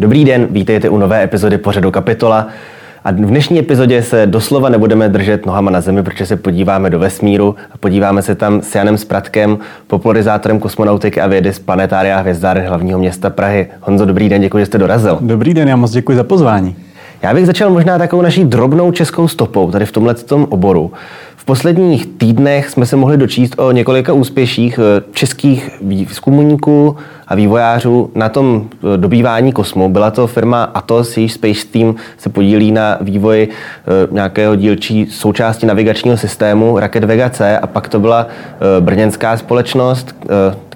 Dobrý den, vítejte u nové epizody pořadu Kapitola. A v dnešní epizodě se doslova nebudeme držet nohama na zemi, protože se podíváme do vesmíru a podíváme se tam s Janem Spratkem, popularizátorem kosmonautiky a vědy z planetária hvězdáren hlavního města Prahy. Honzo, dobrý den, děkuji, že jste dorazil. Dobrý den, já moc děkuji za pozvání. Já bych začal možná takovou naší drobnou českou stopou tady v tomhle oboru posledních týdnech jsme se mohli dočíst o několika úspěších eh, českých výzkumníků a vývojářů na tom eh, dobývání kosmu. Byla to firma Atos, jejíž Space Team se podílí na vývoji eh, nějakého dílčí součásti navigačního systému raket Vega C a pak to byla brněnská společnost,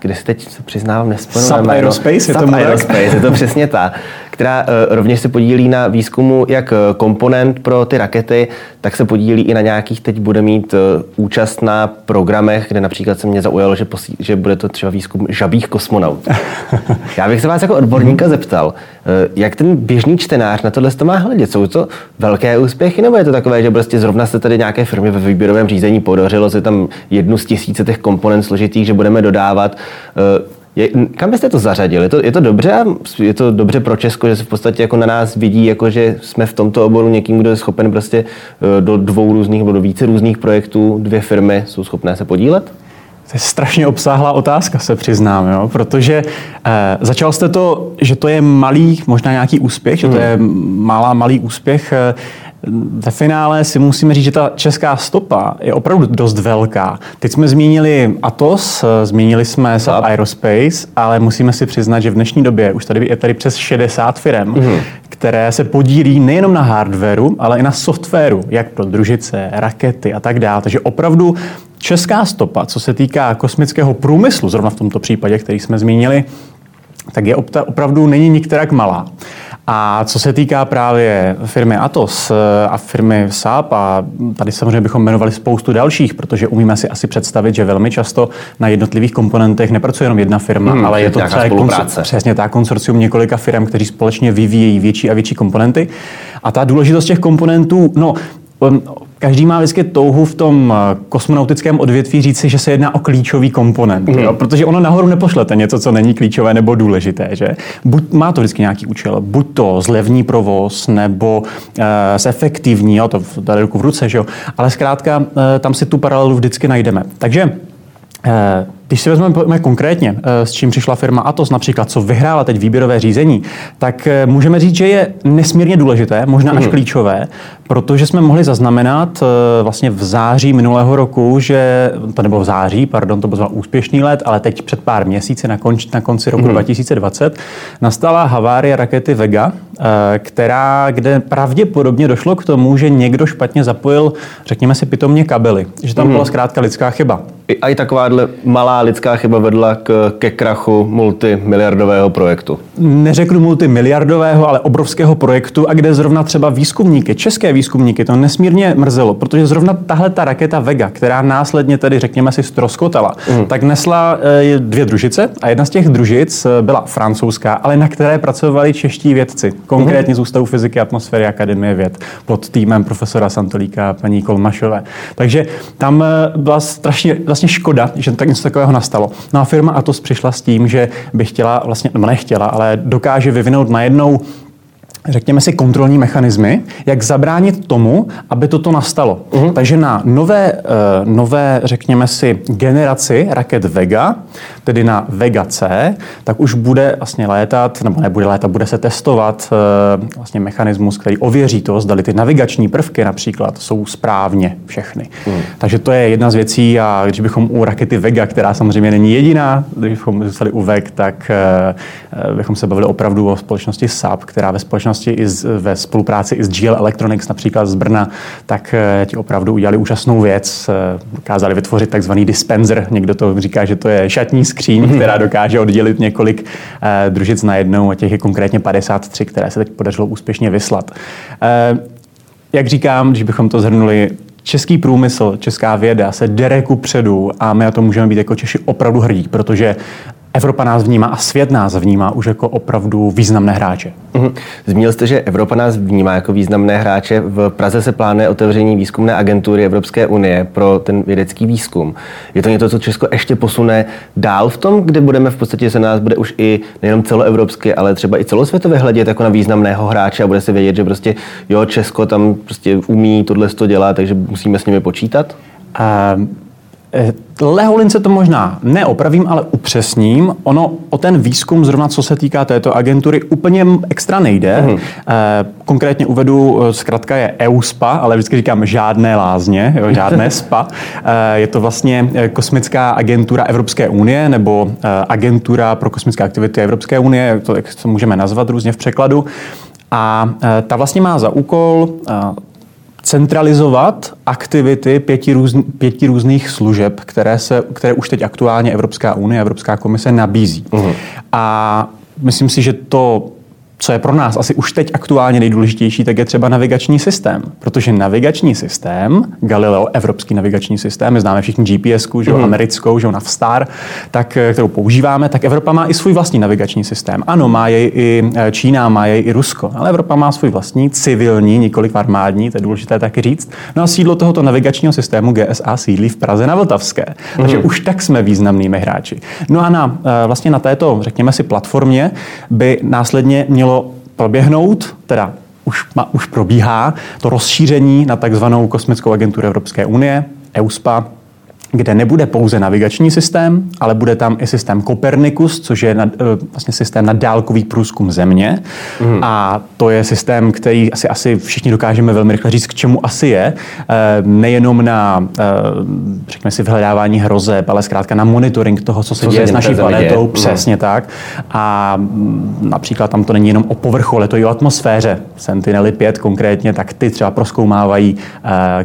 kde si teď se přiznávám nespomenu. Sub Aerospace, je to Aerospace, je to přesně ta, která rovněž se podílí na výzkumu jak komponent pro ty rakety, tak se podílí i na nějakých, teď bude mít účast na programech, kde například se mě zaujalo, že, posí, že bude to třeba výzkum žabých kosmonautů. Já bych se vás jako odborníka zeptal, eh, jak ten běžný čtenář na tohle to má hledět? Jsou to velké úspěchy, nebo je to takové, že prostě zrovna se tady nějaké firmy ve výběrovém řízení podařilo se tam jednu z tisíce těch komponent složitých, že budeme dodávat? Eh, je, kam byste to zařadili? Je to, je to dobře? Je to dobře pro Česko, že se v podstatě jako na nás vidí, jako že jsme v tomto oboru někým, kdo je schopen prostě eh, do dvou různých nebo do více různých projektů, dvě firmy jsou schopné se podílet? To je strašně obsáhlá otázka, se přiznám, jo? protože eh, začal jste to, že to je malý, možná nějaký úspěch, že to je malá, malý úspěch. Eh, ve finále si musíme říct, že ta česká stopa je opravdu dost velká. Teď jsme zmínili Atos, eh, zmínili jsme Sub Aerospace, ale musíme si přiznat, že v dnešní době už tady je tady přes 60 firm, mm-hmm. které se podílí nejenom na hardwareu, ale i na softwaru, jak pro družice, rakety a tak dále. Takže opravdu česká stopa, co se týká kosmického průmyslu, zrovna v tomto případě, který jsme zmínili, tak je opravdu není nikterak malá. A co se týká právě firmy Atos eh, a firmy SAP, a tady samozřejmě bychom jmenovali spoustu dalších, protože umíme si asi představit, že velmi často na jednotlivých komponentech nepracuje jenom jedna firma, hmm, ale je to třeba konzor- přesně tak konsorcium několika firm, kteří společně vyvíjejí větší a větší komponenty. A ta důležitost těch komponentů, no, Každý má vždycky touhu v tom eh, kosmonautickém odvětví říci, že se jedná o klíčový komponent, mm. jo? protože ono nahoru nepošlete něco, co není klíčové nebo důležité. Že? Buď má to vždycky nějaký účel, buď to zlevní provoz, nebo uh, zefektivní, jo? to dali ruku v ruce, že jo? ale zkrátka uh, tam si tu paralelu vždycky najdeme. Takže uh, když si vezmeme konkrétně, s čím přišla firma Atos, například, co vyhrála teď výběrové řízení, tak můžeme říct, že je nesmírně důležité, možná až mm. klíčové, protože jsme mohli zaznamenat eh, vlastně v září minulého roku, že, to nebo v září, pardon, to byl úspěšný let, ale teď před pár měsíci, na, konč, na konci roku mm. 2020, nastala havárie rakety Vega, eh, která, kde pravděpodobně došlo k tomu, že někdo špatně zapojil, řekněme si, pitomně kabely, že tam mm. byla zkrátka lidská chyba. I, i takováhle malá lidská chyba vedla k, ke krachu multimiliardového projektu. Neřeknu multimiliardového, ale obrovského projektu, a kde zrovna třeba výzkumníky, české výzkumníky, to nesmírně mrzelo, protože zrovna tahle ta raketa Vega, která následně tedy, řekněme si, stroskotala, mm. tak nesla e, dvě družice a jedna z těch družic e, byla francouzská, ale na které pracovali čeští vědci, konkrétně z Ústavu fyziky atmosféry Akademie věd pod týmem profesora Santolíka a paní Kolmašové. Takže tam e, byla strašně vlastně škoda, že tak něco takového nastalo. No a firma Atos přišla s tím, že by chtěla, vlastně, nechtěla, ale dokáže vyvinout najednou řekněme si, kontrolní mechanismy, jak zabránit tomu, aby toto nastalo. Uh-huh. Takže na nové, uh, nové, řekněme si, generaci raket Vega, tedy na Vega C, tak už bude vlastně létat, nebo nebude létat, bude se testovat uh, vlastně mechanismus, který ověří to, zda ty navigační prvky například jsou správně všechny. Uh-huh. Takže to je jedna z věcí a když bychom u rakety Vega, která samozřejmě není jediná, když bychom zůstali u VEG, tak uh, bychom se bavili opravdu o společnosti SAP, která ve společnosti společnosti i z, ve spolupráci i s GL Electronics, například z Brna, tak eh, ti opravdu udělali úžasnou věc. Eh, dokázali vytvořit takzvaný dispenser. Někdo to říká, že to je šatní skříň, mm-hmm. která dokáže oddělit několik eh, družic najednou a těch je konkrétně 53, které se teď podařilo úspěšně vyslat. Jak říkám, když bychom to zhrnuli, český průmysl, česká věda se dere ku předu a my na to můžeme být jako Češi opravdu hrdí, protože Evropa nás vnímá a svět nás vnímá už jako opravdu významné hráče. Mhm. Zmínil jste, že Evropa nás vnímá jako významné hráče. V Praze se plánuje otevření výzkumné agentury Evropské unie pro ten vědecký výzkum. Je to něco, co Česko ještě posune dál v tom, kde budeme v podstatě se nás bude už i nejenom celoevropsky, ale třeba i celosvětově hledět jako na významného hráče a bude se vědět, že prostě jo, Česko tam prostě umí tohle to dělat, takže musíme s nimi počítat? Um Eh, Leholince to možná neopravím, ale upřesním. Ono o ten výzkum, zrovna co se týká této agentury, úplně extra nejde. Mm. Konkrétně uvedu, eh, zkrátka je EUSPA, ale vždycky říkám žádné lázně, jo, žádné SPA. Je to vlastně kosmická agentura Evropské unie nebo agentura pro kosmické aktivity Evropské unie, to jak to můžeme nazvat různě v překladu. A ta vlastně má za úkol centralizovat aktivity pěti, různ, pěti různých služeb, které, se, které už teď aktuálně Evropská unie, Evropská komise nabízí. Uh-huh. A myslím si, že to co je pro nás asi už teď aktuálně nejdůležitější, tak je třeba navigační systém. Protože navigační systém, Galileo, evropský navigační systém, my známe všichni GPS, že mm. americkou, že Navstar, tak, eh, kterou používáme, tak Evropa má i svůj vlastní navigační systém. Ano, má jej i eh, Čína, má jej i Rusko, ale Evropa má svůj vlastní, civilní, nikoliv armádní, to je důležité taky říct. No a sídlo tohoto navigačního systému GSA sídlí v Praze na Vltavské. Mm. Takže už tak jsme významnými hráči. No a na, eh, vlastně na této, řekněme si, platformě by následně mělo mělo proběhnout, teda už, ma, už probíhá, to rozšíření na takzvanou kosmickou agenturu Evropské unie, EUSPA, kde nebude pouze navigační systém, ale bude tam i systém Copernicus, což je na, eh, vlastně systém na dálkový průzkum Země. Mm. A to je systém, který asi, asi všichni dokážeme velmi rychle říct, k čemu asi je. Eh, nejenom na, eh, řekněme si, vyhledávání hrozeb, ale zkrátka na monitoring toho, co se co děje s naší planetou. Přesně tak. A mm, například tam to není jenom o povrchu, ale to i o atmosféře. Sentinely 5 konkrétně, tak ty třeba proskoumávají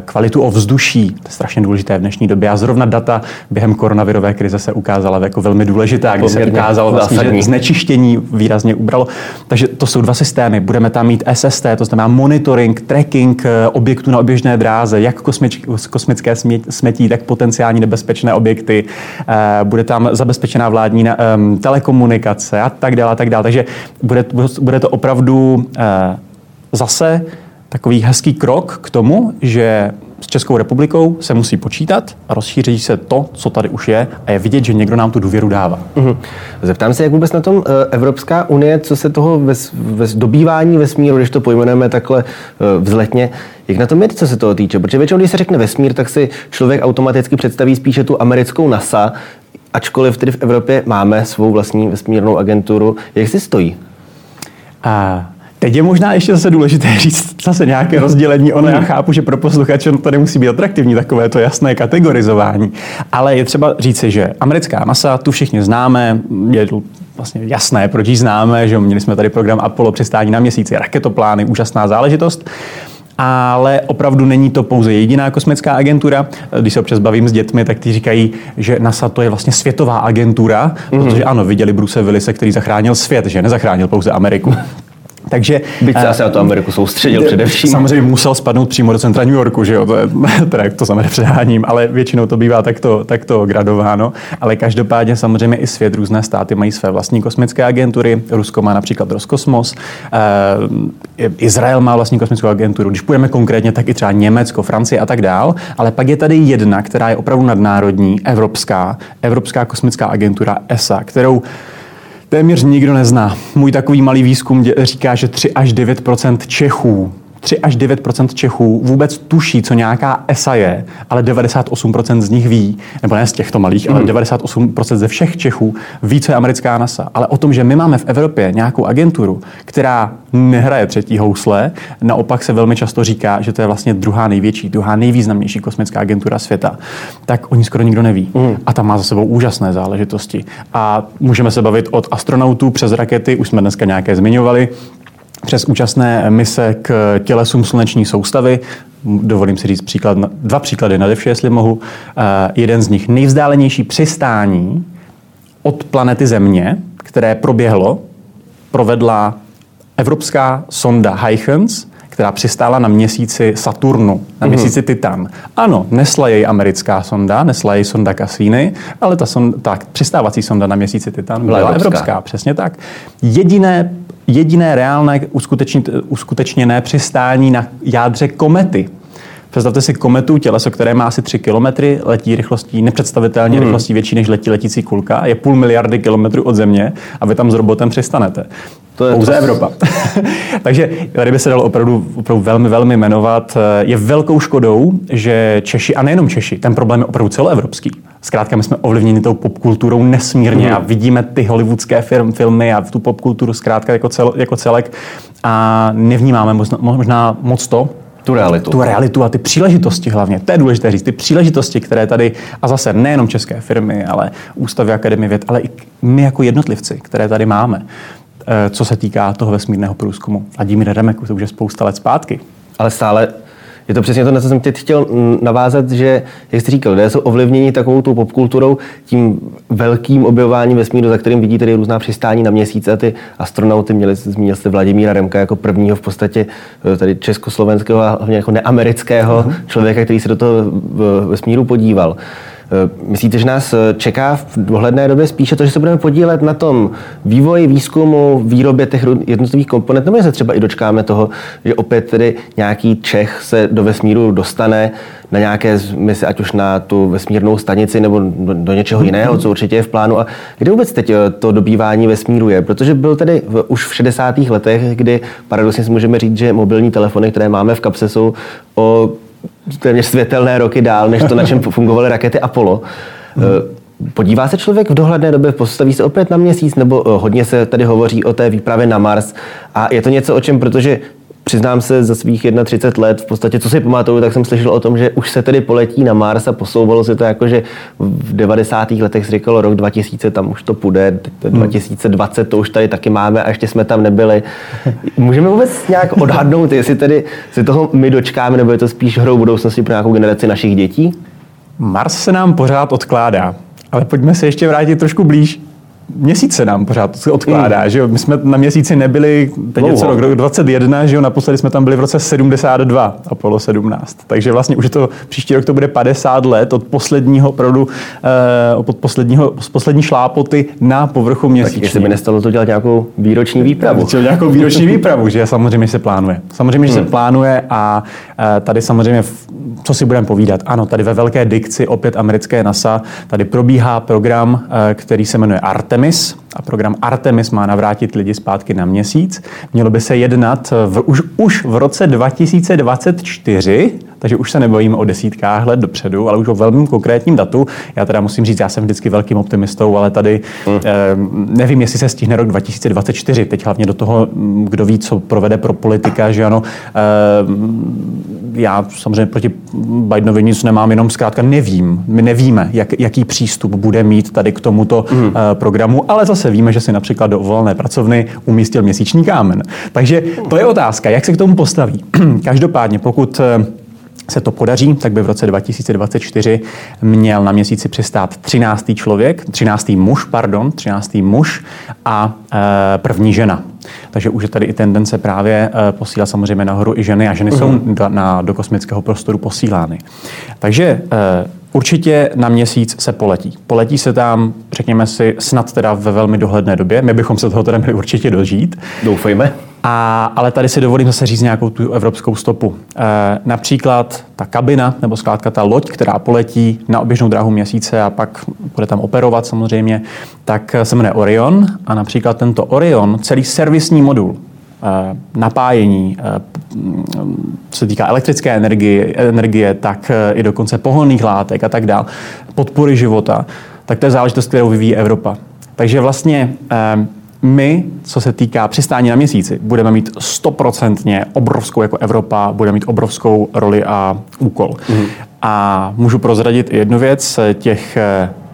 kvalitu ovzduší. To je strašně důležité v dnešní době. A zrovna zrovna data během koronavirové krize se ukázala jako velmi důležitá, kdy se ukázalo vlastně, že znečištění výrazně ubralo. Takže to jsou dva systémy. Budeme tam mít SST, to znamená monitoring, tracking eh, objektů na oběžné dráze, jak kosmič, kosmické smětí, tak potenciální nebezpečné objekty. Eh, bude tam zabezpečená vládní telekomunikace a tak dále, a tak dále. Takže bude, bude to opravdu eh, zase takový hezký krok k tomu, že s Českou republikou se musí počítat a rozšíří se to, co tady už je a je vidět, že někdo nám tu důvěru dává. Mm-hmm. Zeptám se, jak vůbec na tom eh, Evropská unie, co se toho ves, ves, dobývání vesmíru, když to pojmenujeme takhle eh, vzletně, jak na tom je, co se toho týče? Protože většinou, když se řekne vesmír, tak si člověk automaticky představí spíše tu americkou NASA, ačkoliv tedy v Evropě máme svou vlastní vesmírnou agenturu. Jak si stojí? A Teď je možná ještě zase důležité říct zase nějaké rozdělení. Ono já chápu, že pro posluchače to nemusí být atraktivní, takové to jasné kategorizování. Ale je třeba říci, že americká NASA, tu všichni známe, je vlastně jasné, proč ji známe, že měli jsme tady program Apollo přistání na měsíci, raketoplány, úžasná záležitost ale opravdu není to pouze jediná kosmická agentura. Když se občas bavím s dětmi, tak ty říkají, že NASA to je vlastně světová agentura, mm-hmm. protože ano, viděli Bruce Willise, který zachránil svět, že nezachránil pouze Ameriku. Takže, Byť se uh, asi na to Ameriku soustředil především. Samozřejmě musel spadnout přímo do centra New Yorku, že jo, to, je, teda, to samozřejmě předháním, ale většinou to bývá takto, takto gradováno. Ale každopádně samozřejmě i svět, různé státy mají své vlastní kosmické agentury. Rusko má například Roskosmos, uh, Izrael má vlastní kosmickou agenturu. Když půjdeme konkrétně, tak i třeba Německo, Francie a tak dál. Ale pak je tady jedna, která je opravdu nadnárodní, evropská, Evropská kosmická agentura ESA, kterou téměř nikdo nezná. Můj takový malý výzkum říká, že 3 až 9% Čechů 3 až 9% Čechů vůbec tuší, co nějaká ESA je, ale 98% z nich ví, nebo ne z těchto malých, mm. ale 98% ze všech Čechů ví, co je americká NASA. Ale o tom, že my máme v Evropě nějakou agenturu, která nehraje třetí housle, naopak se velmi často říká, že to je vlastně druhá největší, druhá nejvýznamnější kosmická agentura světa, tak oni skoro nikdo neví. Mm. A ta má za sebou úžasné záležitosti. A můžeme se bavit od astronautů přes rakety, už jsme dneska nějaké zmiňovali, přes účastné mise k tělesům sluneční soustavy. Dovolím si říct příklad, dva příklady na devše, jestli mohu. Uh, jeden z nich nejvzdálenější přistání od planety Země, které proběhlo, provedla evropská sonda Huygens, která přistála na měsíci Saturnu, na mm-hmm. měsíci Titan. Ano, nesla jej americká sonda, nesla jej sonda Cassini, ale ta, sonda, ta přistávací sonda na měsíci Titan byla, byla evropská. evropská. Přesně tak. Jediné jediné reálné uskutečněné přistání na jádře komety Představte si kometu, těleso, které má asi 3 km, letí rychlostí, nepředstavitelně hmm. rychlostí větší než letí letící kulka, je půl miliardy kilometrů od Země a vy tam s robotem přistanete. To je Pouze to... Evropa. Takže tady by se dalo opravdu, opravdu velmi, velmi jmenovat. Je velkou škodou, že Češi, a nejenom Češi, ten problém je opravdu celoevropský. Zkrátka my jsme ovlivněni tou popkulturou nesmírně mm. a vidíme ty hollywoodské film, filmy a tu popkulturu zkrátka jako, cel, jako celek a nevnímáme možná, možná moc to, tu realitu. Tu realitu a ty příležitosti hlavně. To je důležité říct. Ty příležitosti, které tady, a zase nejenom české firmy, ale ústavy Akademie věd, ale i my jako jednotlivci, které tady máme, co se týká toho vesmírného průzkumu. Vladimír Remek, to už je spousta let zpátky. Ale stále je to přesně to, na co jsem teď chtěl navázat, že, jak jsi říkal, lidé jsou ovlivněni takovou tu popkulturou, tím velkým objevováním vesmíru, za kterým vidíte tady různá přistání na měsíce. Ty astronauty měli, zmínil jste Vladimíra Remka jako prvního v podstatě eh, tady československého a hlavně jako neamerického uh-huh. člověka, který se do toho vesmíru podíval. Eh, myslíte, že nás eh, čeká v dohledné době spíše to, že se budeme podílet na tom vývoji, výzkumu, výrobě těch jednotlivých komponent, nebo se třeba i dočkáme toho, že opět tedy nějaký Čech se do vesmíru dostane na nějaké misi, ať už na tu vesmírnou stanici nebo do, do něčeho jiného, co určitě je v plánu. A kde vůbec teď eh, to dobývání vesmíru je? Protože byl tedy v, už v 60. letech, kdy paradoxně si můžeme říct, že mobilní telefony, které máme v kapse, jsou o téměř světelné roky dál, než to, na čem fungovaly rakety Apollo. Hmm. Podívá se člověk v dohledné době, postaví se opět na měsíc, nebo eh, hodně se tady hovoří o té výpravě na Mars. A je to něco, o čem, protože přiznám se, za svých 31 let, v podstatě, co si pamatuju, tak jsem slyšel o tom, že už se tedy poletí na Mars a posouvalo se to jako, že v 90. letech se říkalo rok 2000, tam už to půjde, 2020 hmm. to už tady taky máme a ještě jsme tam nebyli. Můžeme vůbec nějak odhadnout, jestli tedy si toho my dočkáme, nebo je to spíš hrou budoucnosti pro nějakou generaci našich dětí? Mars se nám pořád odkládá, ale pojďme se ještě vrátit trošku blíž měsíce nám pořád odkládá, mm. že jo? My jsme na měsíci nebyli, teď je co rok, rok 21, že jo? Naposledy jsme tam byli v roce 72, Apollo 17. Takže vlastně už je to, příští rok to bude 50 let od posledního opravdu, eh, od posledního, z poslední šlápoty na povrchu měsíce. Tak jestli by nestalo to dělat nějakou výroční výpravu. Dělat nějakou výroční výpravu, že samozřejmě se plánuje. Samozřejmě, že se hmm. plánuje a eh, tady samozřejmě, co si budeme povídat, ano, tady ve velké dikci opět americké NASA, tady probíhá program, eh, který se jmenuje Artemis, Artemis a program Artemis má navrátit lidi zpátky na měsíc. Mělo by se jednat v, už, už v roce 2024, takže už se nebojíme o desítkách let dopředu, ale už o velmi konkrétním datu. Já teda musím říct, já jsem vždycky velkým optimistou, ale tady hmm. eh, nevím, jestli se stihne rok 2024. Teď hlavně do toho, kdo ví, co provede pro politika, že ano. Eh, já samozřejmě proti Bidenovi nic nemám, jenom zkrátka nevím. My nevíme, jak, jaký přístup bude mít tady k tomuto hmm. eh, programu, ale zase víme, že si například do volné pracovny umístil měsíční kámen. Takže to je otázka, jak se k tomu postaví. Každopádně, pokud eh, se to podaří, tak by v roce 2024 měl na měsíci přistát 13. člověk, 13. muž, pardon, 13. muž a e, první žena. Takže už je tady i tendence právě e, posílat samozřejmě nahoru i ženy a ženy uh-huh. jsou mhm. do, na, do kosmického prostoru posílány. Takže e, Určitě na měsíc se poletí. Poletí se tam, řekněme si, snad teda ve velmi dohledné době. My bychom se toho teda měli určitě dožít. Doufejme. A, ale tady si dovolím zase říct nějakou tu evropskou stopu. E, například ta kabina, nebo zkrátka ta loď, která poletí na oběžnou dráhu měsíce a pak bude tam operovat samozřejmě, tak se jmenuje Orion. A například tento Orion, celý servisní modul, napájení, eh, co se týká elektrické energie, energie, tak eh, i dokonce pohonných látek a tak dále, podpory života, tak to je záležitost, kterou vyvíjí Evropa. Takže vlastně my, co se týká přistání na měsíci, budeme mít stoprocentně obrovskou jako Evropa, budeme mít obrovskou roli a úkol. Mm. A můžu prozradit jednu věc, těch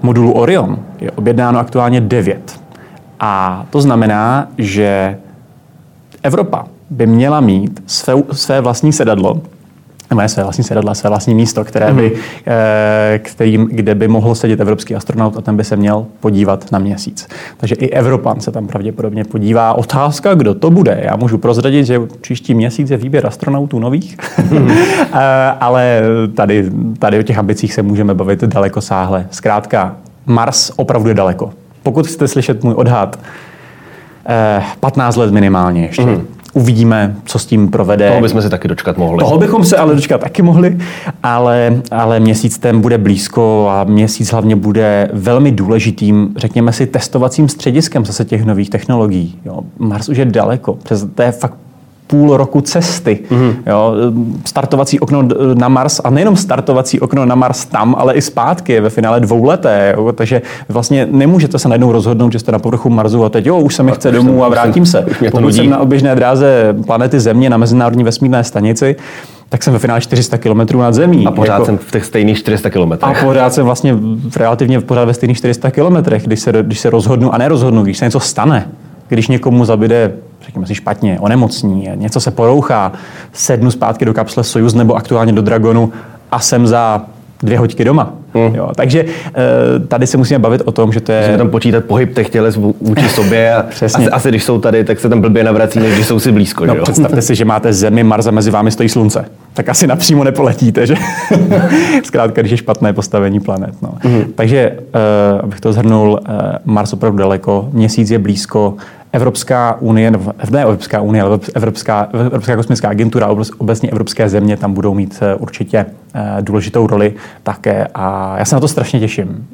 modulů Orion je objednáno aktuálně devět. A to znamená, že Evropa by měla mít své, své vlastní sedadlo nebo své vlastní sedadla, své vlastní místo, které by, mm-hmm. kterým, kde by mohl sedět evropský astronaut a ten by se měl podívat na měsíc. Takže i Evropan se tam pravděpodobně podívá. Otázka, kdo to bude. Já můžu prozradit, že příští měsíc je výběr astronautů nových, mm-hmm. ale tady, tady o těch ambicích se můžeme bavit daleko sáhle. Zkrátka, Mars opravdu je daleko. Pokud chcete slyšet můj odhad, 15 let minimálně ještě. Mm-hmm. Uvidíme, co s tím provede. Toho bychom se taky dočkat mohli. Toho bychom se ale dočkat taky mohli, ale, ale měsíc ten bude blízko a měsíc hlavně bude velmi důležitým, řekněme si, testovacím střediskem zase těch nových technologií. Jo. Mars už je daleko, přes, to je fakt půl roku cesty. Mm-hmm. Jo, startovací okno na Mars a nejenom startovací okno na Mars tam, ale i zpátky je ve finále dvouleté. Jo, takže vlastně nemůžete se najednou rozhodnout, že jste na povrchu Marsu a teď jo, už se mi chce domů a vrátím se. Pokud jsem na oběžné dráze planety Země na Mezinárodní vesmírné stanici, tak jsem ve finále 400 km nad zemí. A pořád jako, jsem v těch stejných 400 km. A pořád jsem vlastně relativně pořád ve stejných 400 km, když se, když se rozhodnu a nerozhodnu, když se něco stane. Když někomu zabide řekněme si špatně, onemocní, něco se porouchá, sednu zpátky do kapsle Soyuz nebo aktuálně do Dragonu a jsem za dvě hoďky doma. Hmm. Jo, takže eh, tady se musíme bavit o tom, že to je... Musíme tam počítat pohyb těch těles vůči sobě a Přesně. Asi, asi, když jsou tady, tak se tam blbě navrací, než když jsou si blízko. No, jo? představte si, že máte Zemi, Mars a mezi vámi stojí Slunce. Tak asi napřímo nepoletíte, že? Zkrátka, když je špatné postavení planet. No. Hmm. Takže, uh, abych to zhrnul, uh, Mars opravdu daleko, Měsíc je blízko, Evropská unie, ne Evropská unie, ale Evropská, Evropská kosmická agentura, obecně evropské země tam budou mít eh, určitě eh, důležitou roli také a já se na to strašně těším.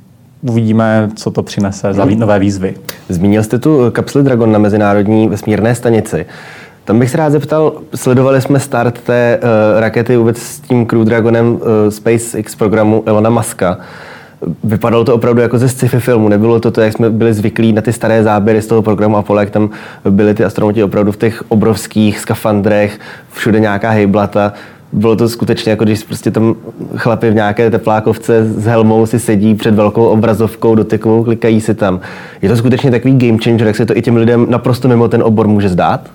Uvidíme, co to přinese za nové výzvy. Zmínil jste tu kapsli Dragon na Mezinárodní vesmírné stanici. Tam bych se rád zeptal, sledovali jsme start té uh, rakety vůbec s tím Crew Dragonem uh, SpaceX programu Elona Muska. Vypadalo to opravdu jako ze sci-fi filmu, nebylo to to, jak jsme byli zvyklí na ty staré záběry z toho programu Apollo, jak tam byli ty astronauti opravdu v těch obrovských skafandrech, všude nějaká hejblata. Bylo to skutečně jako když prostě tam chlapi v nějaké teplákovce s helmou si sedí před velkou obrazovkou dotykovou, klikají si tam. Je to skutečně takový game changer, jak se to i těm lidem naprosto mimo ten obor může zdát?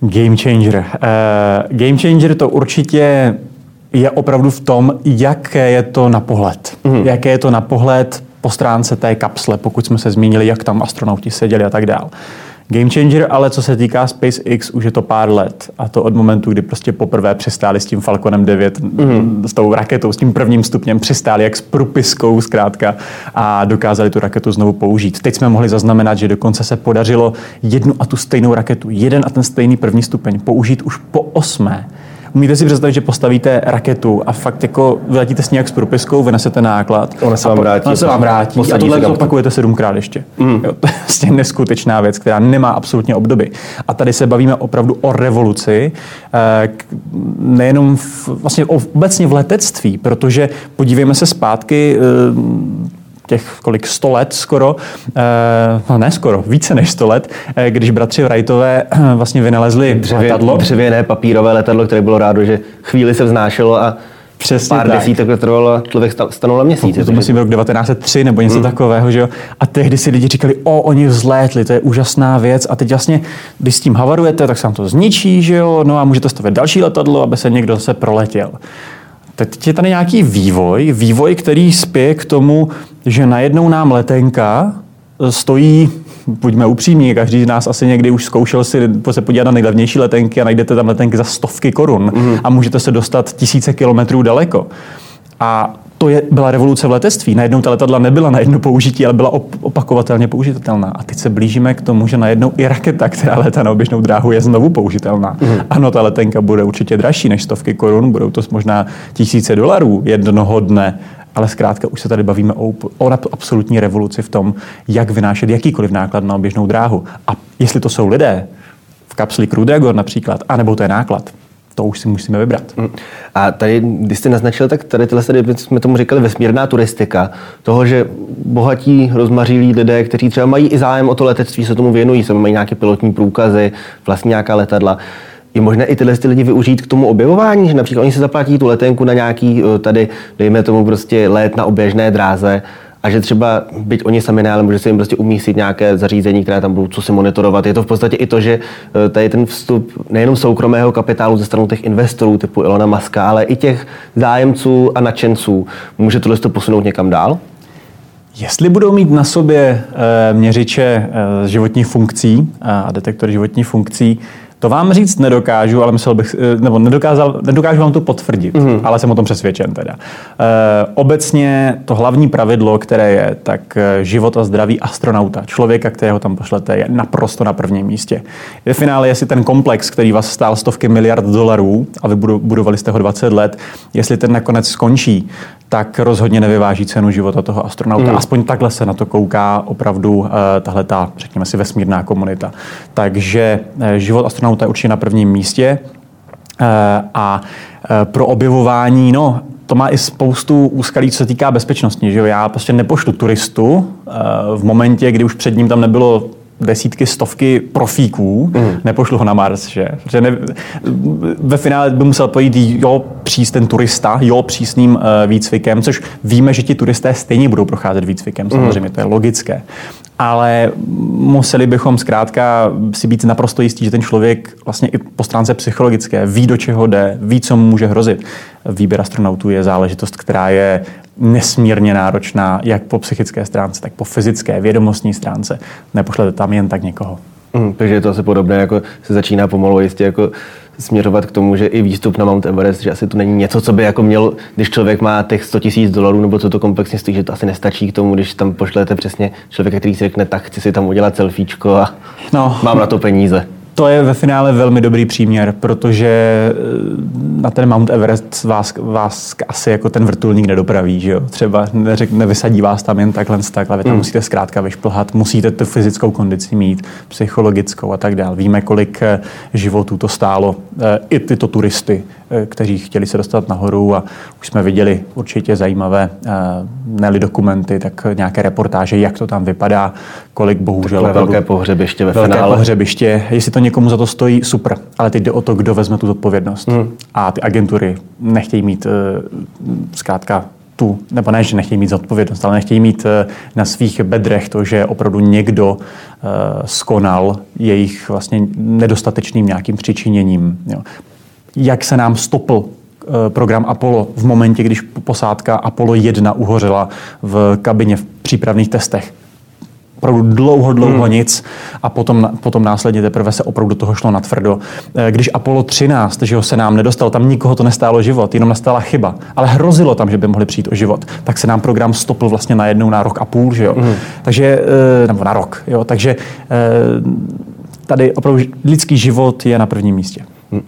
Game changer. Uh, game changer to určitě je opravdu v tom, jaké je to na pohled. Mm. Jaké je to na pohled po stránce té kapsle, pokud jsme se zmínili, jak tam astronauti seděli a tak dál. Game changer, ale co se týká SpaceX, už je to pár let. A to od momentu, kdy prostě poprvé přistáli s tím Falconem 9, mm. s tou raketou, s tím prvním stupněm, přistáli jak s propiskou zkrátka a dokázali tu raketu znovu použít. Teď jsme mohli zaznamenat, že dokonce se podařilo jednu a tu stejnou raketu, jeden a ten stejný první stupeň použít už po osmé. Umíte si představit, že postavíte raketu a fakt jako vyletíte s nějak s propiskou, vynesete náklad. Ona se vám vrátí. Ona se vám vrátí. A tohle to opakujete sedmkrát ještě. Mm. Jo, to je vlastně neskutečná věc, která nemá absolutně obdoby. A tady se bavíme opravdu o revoluci, eh, nejenom v, vlastně obecně v letectví, protože podívejme se zpátky eh, těch kolik 100 let skoro, eh, no ne skoro, více než 100 let, eh, když bratři Wrightové eh, vlastně vynalezli Dřevě, letadlo. Dřevěné papírové letadlo, které bylo rádo, že chvíli se vznášelo a Přesně pár tak. desítek let trvalo člověk stanul na měsíc. To, to musím rok 1903 nebo něco hmm. takového, že jo. A tehdy si lidi říkali, o, oni vzlétli, to je úžasná věc. A teď vlastně, když s tím havarujete, tak se vám to zničí, že jo. No a můžete stavět další letadlo, aby se někdo zase proletěl. Teď je tady nějaký vývoj, vývoj, který spěje k tomu, že najednou nám letenka stojí, buďme upřímní, každý z nás asi někdy už zkoušel si se podívat na nejlevnější letenky a najdete tam letenky za stovky korun mm. a můžete se dostat tisíce kilometrů daleko. A to je, byla revoluce v letectví. Najednou ta letadla nebyla na jedno použití, ale byla opakovatelně použitelná. A teď se blížíme k tomu, že najednou i raketa, která letá na oběžnou dráhu, je znovu použitelná. Mm. Ano, ta letenka bude určitě dražší než stovky korun, budou to možná tisíce dolarů jednoho dne, ale zkrátka už se tady bavíme o, o absolutní revoluci v tom, jak vynášet jakýkoliv náklad na oběžnou dráhu. A jestli to jsou lidé, v kapsli Crew Dragon například, anebo to je náklad, to už si musíme vybrat. Mm. A tady, když jste naznačil, tak tady tyhle tady jsme tomu říkali vesmírná turistika. Toho, že bohatí, rozmařilí lidé, kteří třeba mají i zájem o to letectví, se tomu věnují, se mají nějaké pilotní průkazy, vlastně nějaká letadla. Je možné i tyhle ty lidi využít k tomu objevování, že například oni se zaplatí tu letenku na nějaký eh, tady, dejme tomu prostě let na oběžné dráze a že třeba, byť oni sami ne, ale může se jim prostě umístit nějaké zařízení, které tam budou co si monitorovat. Je to v podstatě i to, že eh, tady ten vstup nejenom soukromého kapitálu ze strany těch investorů typu Ilona Maska, ale i těch zájemců a nadšenců. Může tohle to posunout někam dál? Jestli budou mít na sobě e, měřiče e, životních funkcí a detektory životních funkcí, to vám říct nedokážu, ale myslel bych, eh, nebo nedokázal, nedokážu vám to potvrdit, mm-hmm. ale jsem o tom přesvědčen teda. E, obecně to hlavní pravidlo, které je, tak eh, život a zdraví astronauta, člověka, kterého tam pošlete, je naprosto na prvním místě. Ve finále, jestli ten komplex, který vás stál stovky miliard dolarů a vy budovali jste ho 20 let, jestli ten nakonec skončí, tak rozhodně nevyváží cenu života toho astronauta. Mm. Aspoň takhle se na to kouká opravdu uh, tahle ta, řekněme si, vesmírná komunita. Takže uh, život astronauta je určitě na prvním místě uh, a uh, pro objevování, no, to má i spoustu úskalí, co se týká bezpečnosti. Že jo? Já prostě nepošlu turistu uh, v momentě, kdy už před ním tam nebylo desítky, stovky profíků, mm. nepošlu ho na Mars, že? Protože ne, ve finále by musel pojít jo, příst ten turista, jo, přísným uh, výcvikem, což víme, že ti turisté stejně budou procházet výcvikem, mm. samozřejmě, to je logické. Ale museli bychom zkrátka si být naprosto jistí, že ten člověk vlastně i po stránce psychologické ví, do čeho jde, ví, co mu může hrozit. Výběr astronautů je záležitost, která je nesmírně náročná jak po psychické stránce, tak po fyzické, vědomostní stránce. Nepošlete tam jen tak někoho. Mm, takže je to asi podobné, jako se začíná pomalu jistě jako směřovat k tomu, že i výstup na Mount Everest, že asi to není něco, co by jako měl, když člověk má těch 100 000 dolarů nebo co to komplexně stojí, že to asi nestačí k tomu, když tam pošlete přesně člověka, který si řekne, tak chci si tam udělat selfiečko a no. mám na to peníze. To je ve finále velmi dobrý příměr, protože eh, na ten Mount Everest vás, vás asi jako ten vrtulník nedopraví, že jo? Třeba neřek, nevysadí vás tam jen takhle, takhle, vy tam mm. musíte zkrátka vyšplhat, musíte tu fyzickou kondici mít, psychologickou a tak dále. Víme, kolik eh, životů to stálo eh, i tyto turisty, kteří chtěli se dostat nahoru a už jsme viděli určitě zajímavé, ne dokumenty, tak nějaké reportáže, jak to tam vypadá, kolik bohužel... Takové velké pohřebiště ve velké finále. pohřebiště. Jestli to někomu za to stojí, super. Ale teď jde o to, kdo vezme tu zodpovědnost. Hmm. A ty agentury nechtějí mít uh, zkrátka tu, nebo ne, že nechtějí mít zodpovědnost, ale nechtějí mít uh, na svých bedrech to, že opravdu někdo uh, skonal jejich vlastně nedostatečným nějakým přičiněním. Jo. Jak se nám stopl program Apollo v momentě, když posádka Apollo 1 uhořela v kabině v přípravných testech opravdu dlouho, dlouho hmm. nic a potom, potom následně teprve se opravdu do toho šlo natvrdo. Eh, když Apollo 13, že ho se nám nedostal, tam nikoho to nestálo život, jenom nastala chyba, ale hrozilo tam, že by mohli přijít o život, tak se nám program stopl vlastně na jednou na rok a půl, že jo. Hmm. Takže, eh, nebo na rok, jo. Takže eh, tady opravdu lidský život je na prvním místě. Hmm.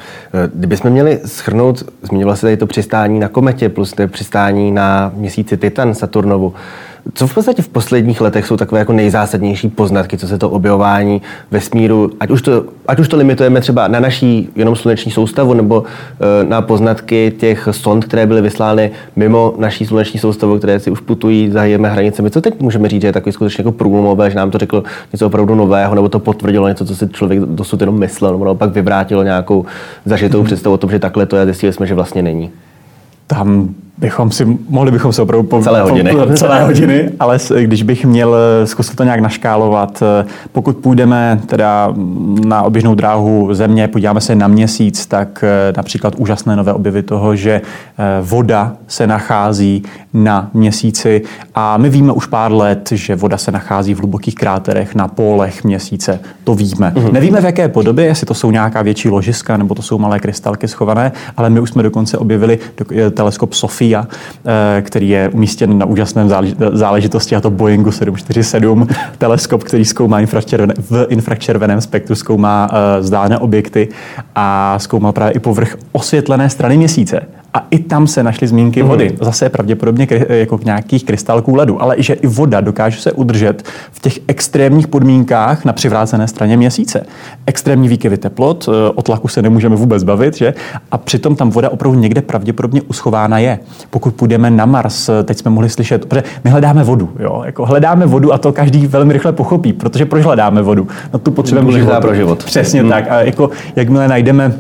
Kdybychom měli schrnout, zmiňoval se tady to přistání na kometě plus to přistání na měsíci Titan Saturnovu. Co v podstatě v posledních letech jsou takové jako nejzásadnější poznatky, co se to objevování vesmíru, ať už to, ať už to limitujeme třeba na naší jenom sluneční soustavu, nebo e, na poznatky těch sond, které byly vyslány mimo naší sluneční soustavu, které si už putují za jemi hranicemi. Co teď můžeme říct, že je takový skutečně jako průlomové, že nám to řeklo něco opravdu nového, nebo to potvrdilo něco, co si člověk dosud jenom myslel, nebo naopak vyvrátilo nějakou zažitou hmm. představu o tom, že takhle to je, zjistili jsme, že vlastně není. Tam bychom si, mohli bychom se opravdu po, celé hodiny, po, celé hodiny ale když bych měl eh, zkusit to nějak naškálovat, eh, pokud půjdeme teda na oběžnou dráhu země, podíváme se na měsíc, tak eh, například úžasné nové objevy toho, že voda se nachází na měsíci a my víme už pár let, že voda se nachází v hlubokých kráterech na pólech měsíce. To víme. Mm-hmm. Nevíme v jaké podobě, jestli to jsou nějaká větší ložiska nebo to jsou malé krystalky schované, ale my už jsme dokonce objevili teleskop Sofia Sophia, eh, který je umístěn na úžasném záležitosti, a to Boeingu 747, teleskop, který zkoumá infračervené, v infračerveném spektru, zkoumá eh, vzdálené objekty a zkoumal právě i povrch osvětlené strany měsíce. A i tam se našly zmínky mm. vody. Zase pravděpodobně jako nějakých krystalků ledu, ale i že i voda dokáže se udržet v těch extrémních podmínkách na přivrácené straně měsíce. Extrémní výkyvy teplot, eh, o tlaku se nemůžeme vůbec bavit, že? A přitom tam voda opravdu někde pravděpodobně uschována je. Pokud půjdeme na Mars, eh, teď jsme mohli slyšet, protože my hledáme vodu, jo? Jako hledáme vodu a to každý velmi rychle pochopí, protože proč hledáme vodu? No tu potřebujeme pro život. Přesně mm. tak. A jako jakmile najdeme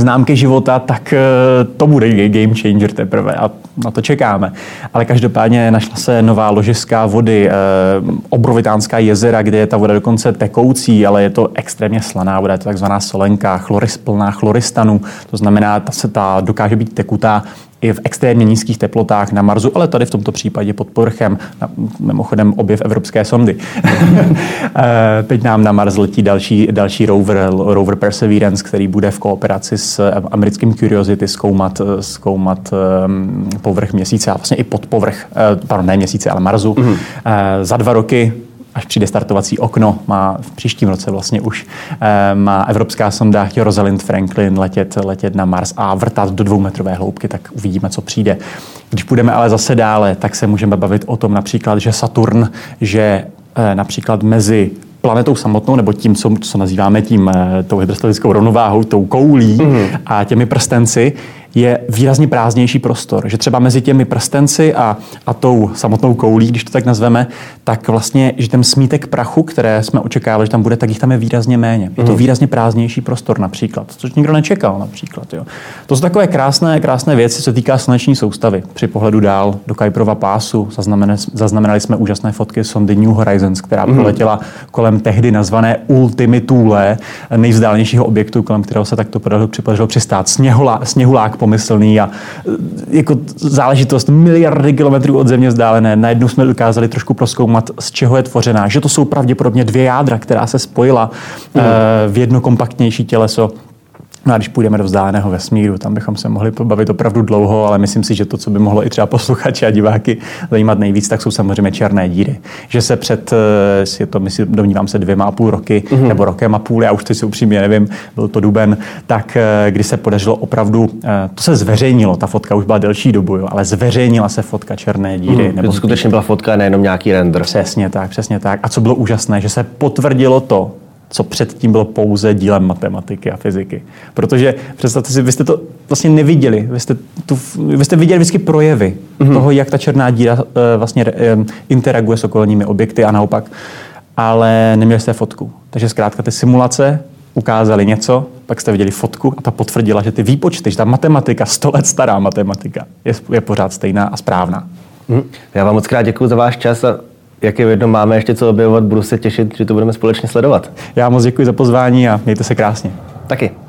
známky života, tak eh, to bude game changer teprve a na to čekáme. Ale každopádně našla se nová ložiska vody, eh, obrovitánská jezera, kde je ta voda dokonce tekoucí, ale je to extrémně slaná voda, je to takzvaná solenka, chloris, plná chloristanu, to znamená, ta se ta dokáže být tekutá i v extrémně nízkých teplotách na Marsu, ale tady v tomto případě pod povrchem, na, mimochodem objev evropské sondy. Eh, teď nám na Mars letí další, další rover, rover Perseverance, který bude v kooperaci s americkým Curiosity zkoumat, zkoumat um, povrch měsíce a vlastně i pod povrch, pardon, ne měsíce, ale Marsu. Mm-hmm. Za dva roky až přijde startovací okno, má v příštím roce vlastně už, eh, má evropská sonda Rosalind Franklin letět, letět na Mars a vrtat do dvoumetrové hloubky, tak uvidíme, co přijde. Když půjdeme ale zase dále, tak se můžeme bavit o tom například, že Saturn, že eh, například mezi planetou samotnou, nebo tím, co, co nazýváme tím, eh, tou hydrostatickou rovnováhou, tou koulí mm-hmm. a těmi prstenci, je výrazně prázdnější prostor. Že třeba mezi těmi prstenci a, a tou samotnou koulí, když to tak nazveme, tak vlastně, že ten smítek prachu, které jsme očekávali, že tam bude, tak jich tam je výrazně méně. Je to mhm. výrazně prázdnější prostor například, což nikdo nečekal například. Jo. To jsou takové krásné, krásné věci, co se týká sluneční soustavy. Při pohledu dál do Kuiperova pásu zaznamenali, zaznamenali jsme úžasné fotky sondy New Horizons, která mm. proletěla kolem tehdy nazvané Ultimi Thule, nejvzdálnějšího objektu, kolem kterého se takto podařilo přistát. Sněhulá, sněhulák pomyslný a e, jako záležitost miliardy kilometrů od země vzdálené. Najednou jsme dokázali trošku proskoumat, z čeho je tvořená. Že to jsou pravděpodobně dvě jádra, která se spojila mm. v jedno kompaktnější těleso. No a když půjdeme do vzdáleného vesmíru, tam bychom se mohli pobavit opravdu dlouho, ale myslím si, že to, co by mohlo i třeba posluchače a diváky zajímat nejvíc, tak jsou samozřejmě černé díry. Že se před, eh, je to, myslím, domnívám se, dvěma a půl roky, mm-hmm. nebo rokem a půl, já už teď si upřímně nevím, byl to duben, tak eh, kdy se podařilo opravdu, eh, to se zveřejnilo, ta fotka už byla delší dobu, jo, ale zveřejnila se fotka černé díry. Mm, nebo to skutečně byla fotka, nejenom nějaký render. Přesně tak, přesně tak. A co bylo úžasné, že se potvrdilo to, co předtím bylo pouze dílem matematiky a fyziky. Protože představte si, vy jste to vlastně neviděli. Vy jste, tu, vy jste viděli vždycky projevy mm-hmm. toho, jak ta černá díra uh, vlastně uh, interaguje s okolními objekty a naopak. Ale neměli jste fotku. Takže zkrátka ty simulace ukázali něco, pak jste viděli fotku a ta potvrdila, že ty výpočty, že ta matematika, 100 let stará matematika, je, je pořád stejná a správná. Mm. Já vám moc krát děkuji za váš čas a jak je jedno, máme ještě co objevovat, budu se těšit, že to budeme společně sledovat. Já moc děkuji za pozvání a mějte se krásně. Taky.